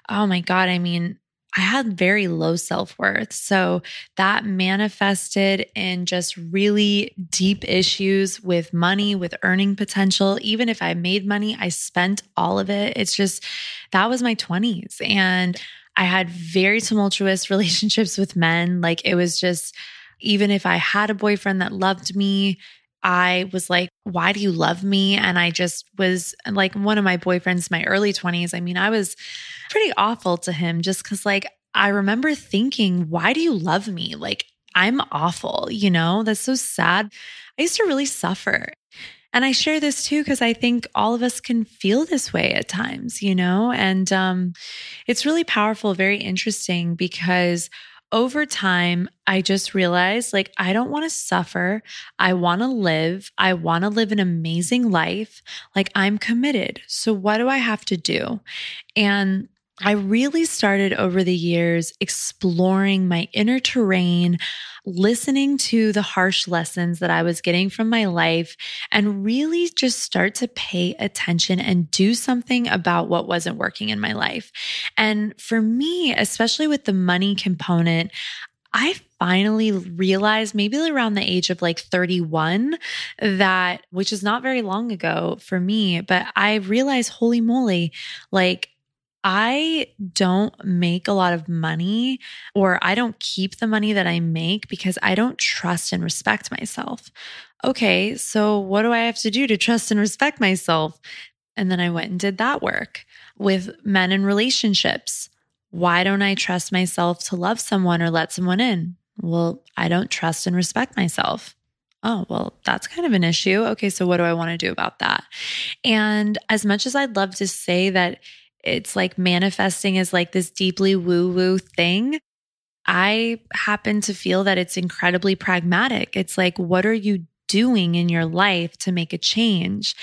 oh my God, I mean, I had very low self worth. So that manifested in just really deep issues with money, with earning potential. Even if I made money, I spent all of it. It's just that was my 20s. And I had very tumultuous relationships with men. Like it was just, even if I had a boyfriend that loved me, I was like, why do you love me? And I just was like, one of my boyfriends, my early 20s, I mean, I was pretty awful to him just because, like, I remember thinking, why do you love me? Like, I'm awful, you know? That's so sad. I used to really suffer. And I share this too because I think all of us can feel this way at times, you know? And um, it's really powerful, very interesting because over time, I just realized like, I don't want to suffer. I want to live. I want to live an amazing life. Like, I'm committed. So, what do I have to do? And I really started over the years exploring my inner terrain, listening to the harsh lessons that I was getting from my life, and really just start to pay attention and do something about what wasn't working in my life. And for me, especially with the money component, I finally realized maybe around the age of like 31 that, which is not very long ago for me, but I realized, holy moly, like I don't make a lot of money or I don't keep the money that I make because I don't trust and respect myself. Okay, so what do I have to do to trust and respect myself? And then I went and did that work with men in relationships. Why don't I trust myself to love someone or let someone in? Well, I don't trust and respect myself. Oh, well, that's kind of an issue. Okay, so what do I want to do about that? And as much as I'd love to say that it's like manifesting is like this deeply woo woo thing. I happen to feel that it's incredibly pragmatic. It's like, what are you doing in your life to make a change.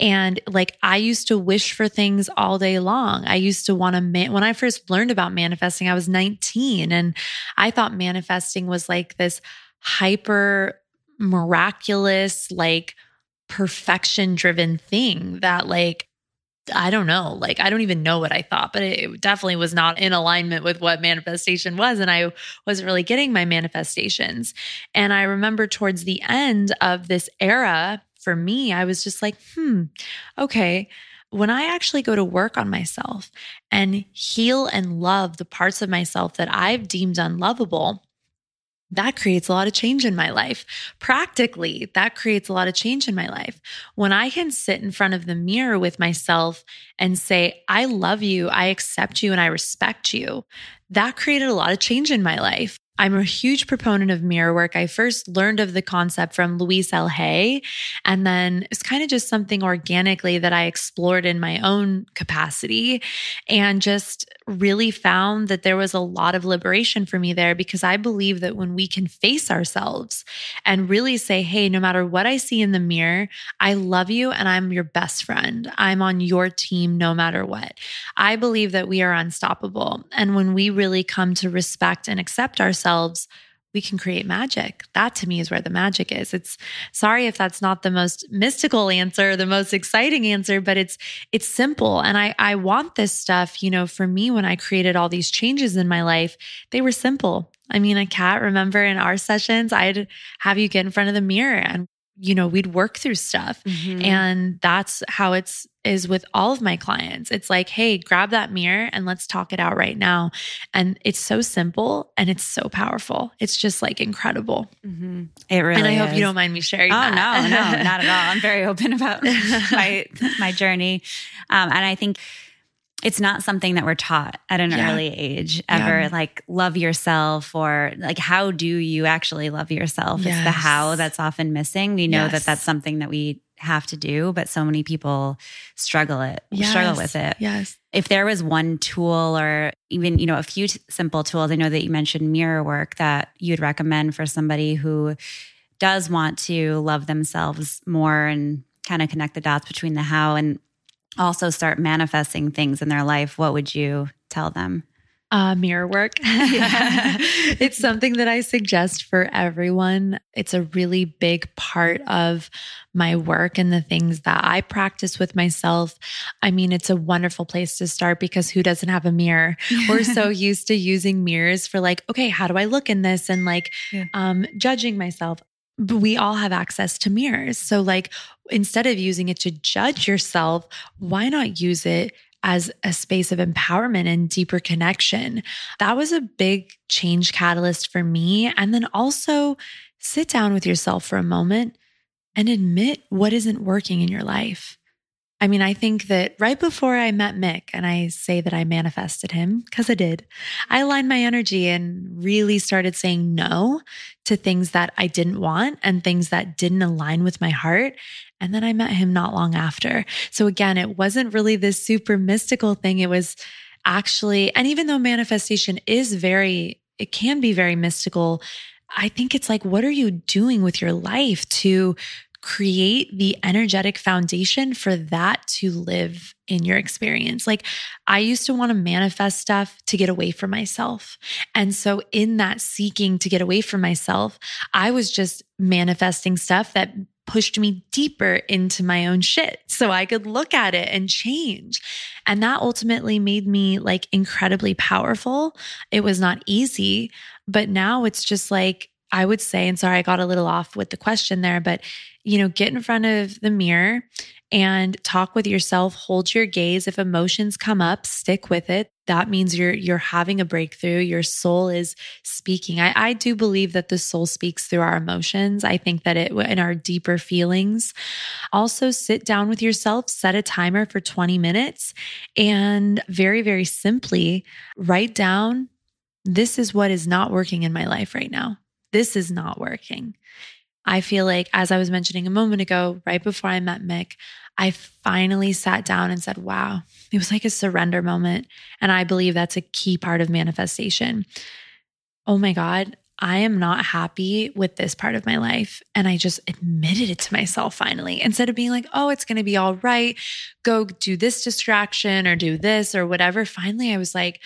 And like I used to wish for things all day long. I used to want to, man- when I first learned about manifesting, I was 19 and I thought manifesting was like this hyper miraculous, like perfection driven thing that like I don't know. Like, I don't even know what I thought, but it definitely was not in alignment with what manifestation was. And I wasn't really getting my manifestations. And I remember towards the end of this era, for me, I was just like, hmm, okay. When I actually go to work on myself and heal and love the parts of myself that I've deemed unlovable, that creates a lot of change in my life. Practically, that creates a lot of change in my life. When I can sit in front of the mirror with myself and say, I love you, I accept you, and I respect you, that created a lot of change in my life. I'm a huge proponent of mirror work. I first learned of the concept from Louise L. Hay, and then it's kind of just something organically that I explored in my own capacity and just really found that there was a lot of liberation for me there because I believe that when we can face ourselves and really say, hey, no matter what I see in the mirror, I love you and I'm your best friend. I'm on your team no matter what. I believe that we are unstoppable. And when we really come to respect and accept ourselves, ourselves, we can create magic. That to me is where the magic is. It's sorry if that's not the most mystical answer, the most exciting answer, but it's it's simple. And I I want this stuff, you know, for me when I created all these changes in my life, they were simple. I mean, a cat, remember in our sessions, I'd have you get in front of the mirror and you know, we'd work through stuff. Mm-hmm. And that's how it's is with all of my clients. It's like, hey, grab that mirror and let's talk it out right now. And it's so simple and it's so powerful. It's just like incredible. Mm-hmm. It really And I is. hope you don't mind me sharing oh, that. no, no, not at all. I'm very open about my my journey. Um, and I think it's not something that we're taught at an Yeah. early age ever Yeah. like love yourself or like how do you actually love yourself it's the how that's often missing we know that that's something that we have to do but so many people struggle it struggle with it Yes. if there was one tool or even you know a few t- simple tools i know that you mentioned mirror work that you'd recommend for somebody who does want to love themselves more and kind of connect the dots between the how and also start manifesting things in their life what would you tell them Uh, mirror work. it's something that I suggest for everyone. It's a really big part of my work and the things that I practice with myself. I mean, it's a wonderful place to start because who doesn't have a mirror? We're so used to using mirrors for like, okay, how do I look in this? And like Yeah. um, judging myself. But we all have access to mirrors. So, like, instead of using it to judge yourself, why not use it as a space of empowerment and deeper connection? That was a big change catalyst for me. And then also sit down with yourself for a moment and admit what isn't working in your life. I mean, I think that right before I met Mick, and I say that I manifested him because I did, I aligned my energy and really started saying no to things that I didn't want and things that didn't align with my heart. And then I met him not long after. So again, it wasn't really this super mystical thing. It was actually, and even though manifestation is very, it can be very mystical, I think it's like, what are you doing with your life to create the energetic foundation for that to live in your experience. Like I used to want to manifest stuff to get away from myself. And so in that seeking to get away from myself, I was just manifesting stuff that pushed me deeper into my own shit so I could look at it and change. And that ultimately made me like incredibly powerful. It was not easy, but now it's just like I would say, and sorry, I got a little off with the question there, but you know, get in front of the mirror and talk with yourself, hold your gaze. If emotions come up, stick with it. That means you're you're having a breakthrough. Your soul is speaking. I, I do believe that the soul speaks through our emotions. I think that it in our deeper feelings. Also, sit down with yourself, set a timer for 20 minutes, and very, very simply write down this is what is not working in my life right now. This is not working. I feel like, as I was mentioning a moment ago, right before I met Mick, I finally sat down and said, wow, it was like a surrender moment. And I believe that's a key part of manifestation. Oh my God, I am not happy with this part of my life. And I just admitted it to myself finally, instead of being like, oh, it's going to be all right. Go do this distraction or do this or whatever. Finally, I was like,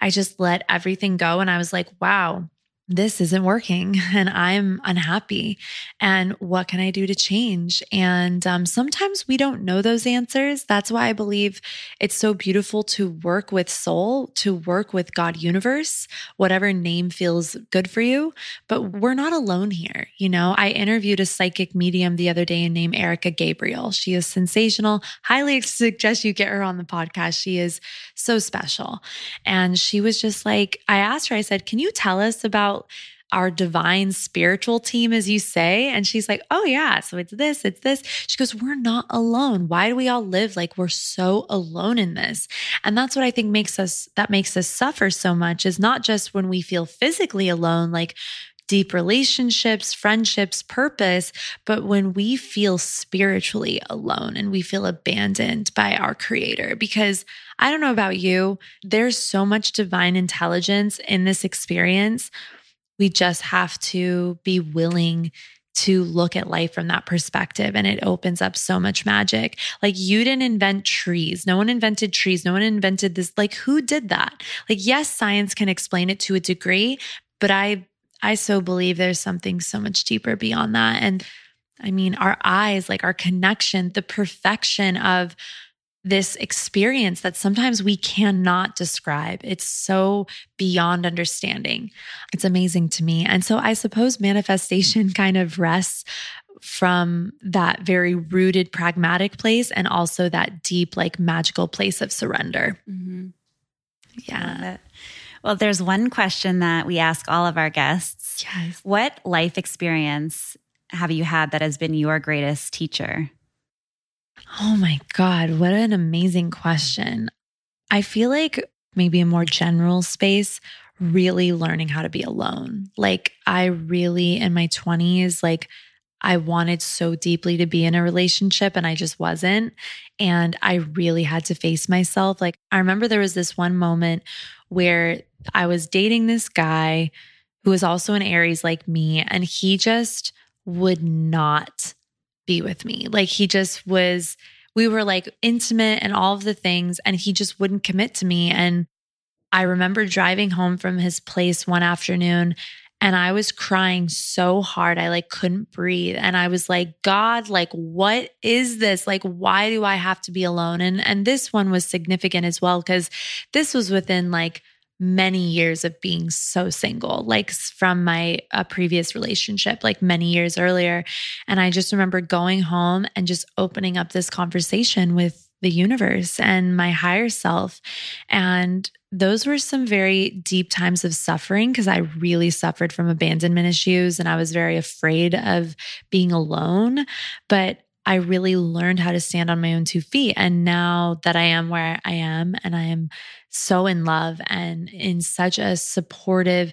I just let everything go. And I was like, wow, this isn't working and I'm unhappy. And what can I do to change? And um, sometimes we don't know those answers. That's why I believe it's so beautiful to work with soul, to work with God universe, whatever name feels good for you. But we're not alone here. You know, I interviewed a psychic medium the other day named Erica Gabriel. She is sensational. Highly suggest you get her on the podcast. She is so special. And she was just like, I asked her, I said, Can you tell us about our divine spiritual team, as you say? And she's like, Oh, yeah. So it's this, it's this. She goes, We're not alone. Why do we all live like we're so alone in this? And that's what I think makes us, that makes us suffer so much is not just when we feel physically alone, like, Deep relationships, friendships, purpose, but when we feel spiritually alone and we feel abandoned by our creator, because I don't know about you, there's so much divine intelligence in this experience. We just have to be willing to look at life from that perspective and it opens up so much magic. Like you didn't invent trees. No one invented trees. No one invented this. Like who did that? Like yes, science can explain it to a degree, but I I so believe there's something so much deeper beyond that and I mean our eyes, like our connection, the perfection of this experience that sometimes we cannot describe. It's so beyond understanding. It's amazing to me. And so I suppose manifestation kind of rests from that very rooted, pragmatic place and also that deep, like magical place of surrender. Mm-hmm. Yeah. Well, there's one question that we ask all of our guests. Yes. What life experience have you had that has been your greatest teacher? Oh my God, what an amazing question. I feel like maybe a more general space, really learning how to be alone. Like, I really, in my 20s, like, I wanted so deeply to be in a relationship and I just wasn't. And I really had to face myself. Like, I remember there was this one moment where I was dating this guy who was also an Aries like me, and he just would not be with me. Like, he just was, we were like intimate and all of the things, and he just wouldn't commit to me. And I remember driving home from his place one afternoon and I was crying so hard. I like couldn't breathe. And I was like, God, like, what is this? Like, why do I have to be alone? And, and this one was significant as well, because this was within like many years of being so single, like from my uh, previous relationship, like many years earlier. And I just remember going home and just opening up this conversation with the universe and my higher self. And those were some very deep times of suffering because I really suffered from abandonment issues and I was very afraid of being alone. But I really learned how to stand on my own two feet. And now that I am where I am and I am so in love and in such a supportive,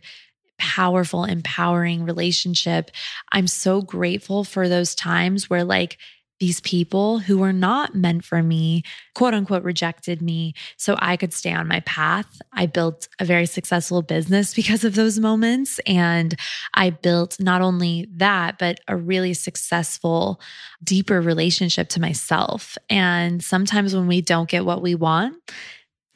powerful, empowering relationship, I'm so grateful for those times where, like, these people who were not meant for me, quote unquote, rejected me so I could stay on my path. I built a very successful business because of those moments. And I built not only that, but a really successful, deeper relationship to myself. And sometimes when we don't get what we want,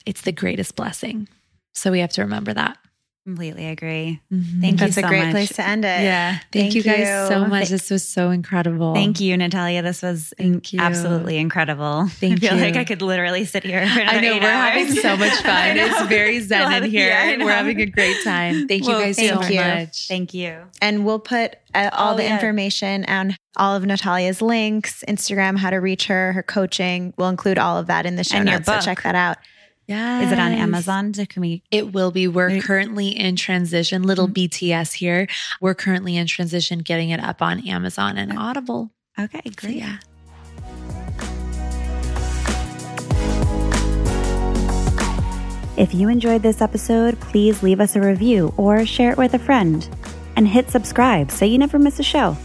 it's the greatest blessing. So we have to remember that. Completely agree. Mm-hmm. Thank That's you so a great much. place to end it. Yeah. Thank, Thank you guys so much. this was so incredible. Thank you, Natalia. This was Thank you. absolutely incredible. Thank you. I feel you. like I could literally sit here. I know we're hours. having so much fun. it's very zen in here. Yeah, we're having a great time. Thank well, you guys thank so you. much. Thank you. And we'll put uh, all oh, the yeah. information on all of Natalia's links, Instagram, how to reach her, her coaching. We'll include all of that in the show and notes. So check that out. Yeah. Is it on Amazon? Can we? It will be. We're currently in transition. Little mm-hmm. BTS here. We're currently in transition, getting it up on Amazon and Audible. Okay, great. So, yeah. If you enjoyed this episode, please leave us a review or share it with a friend. And hit subscribe so you never miss a show.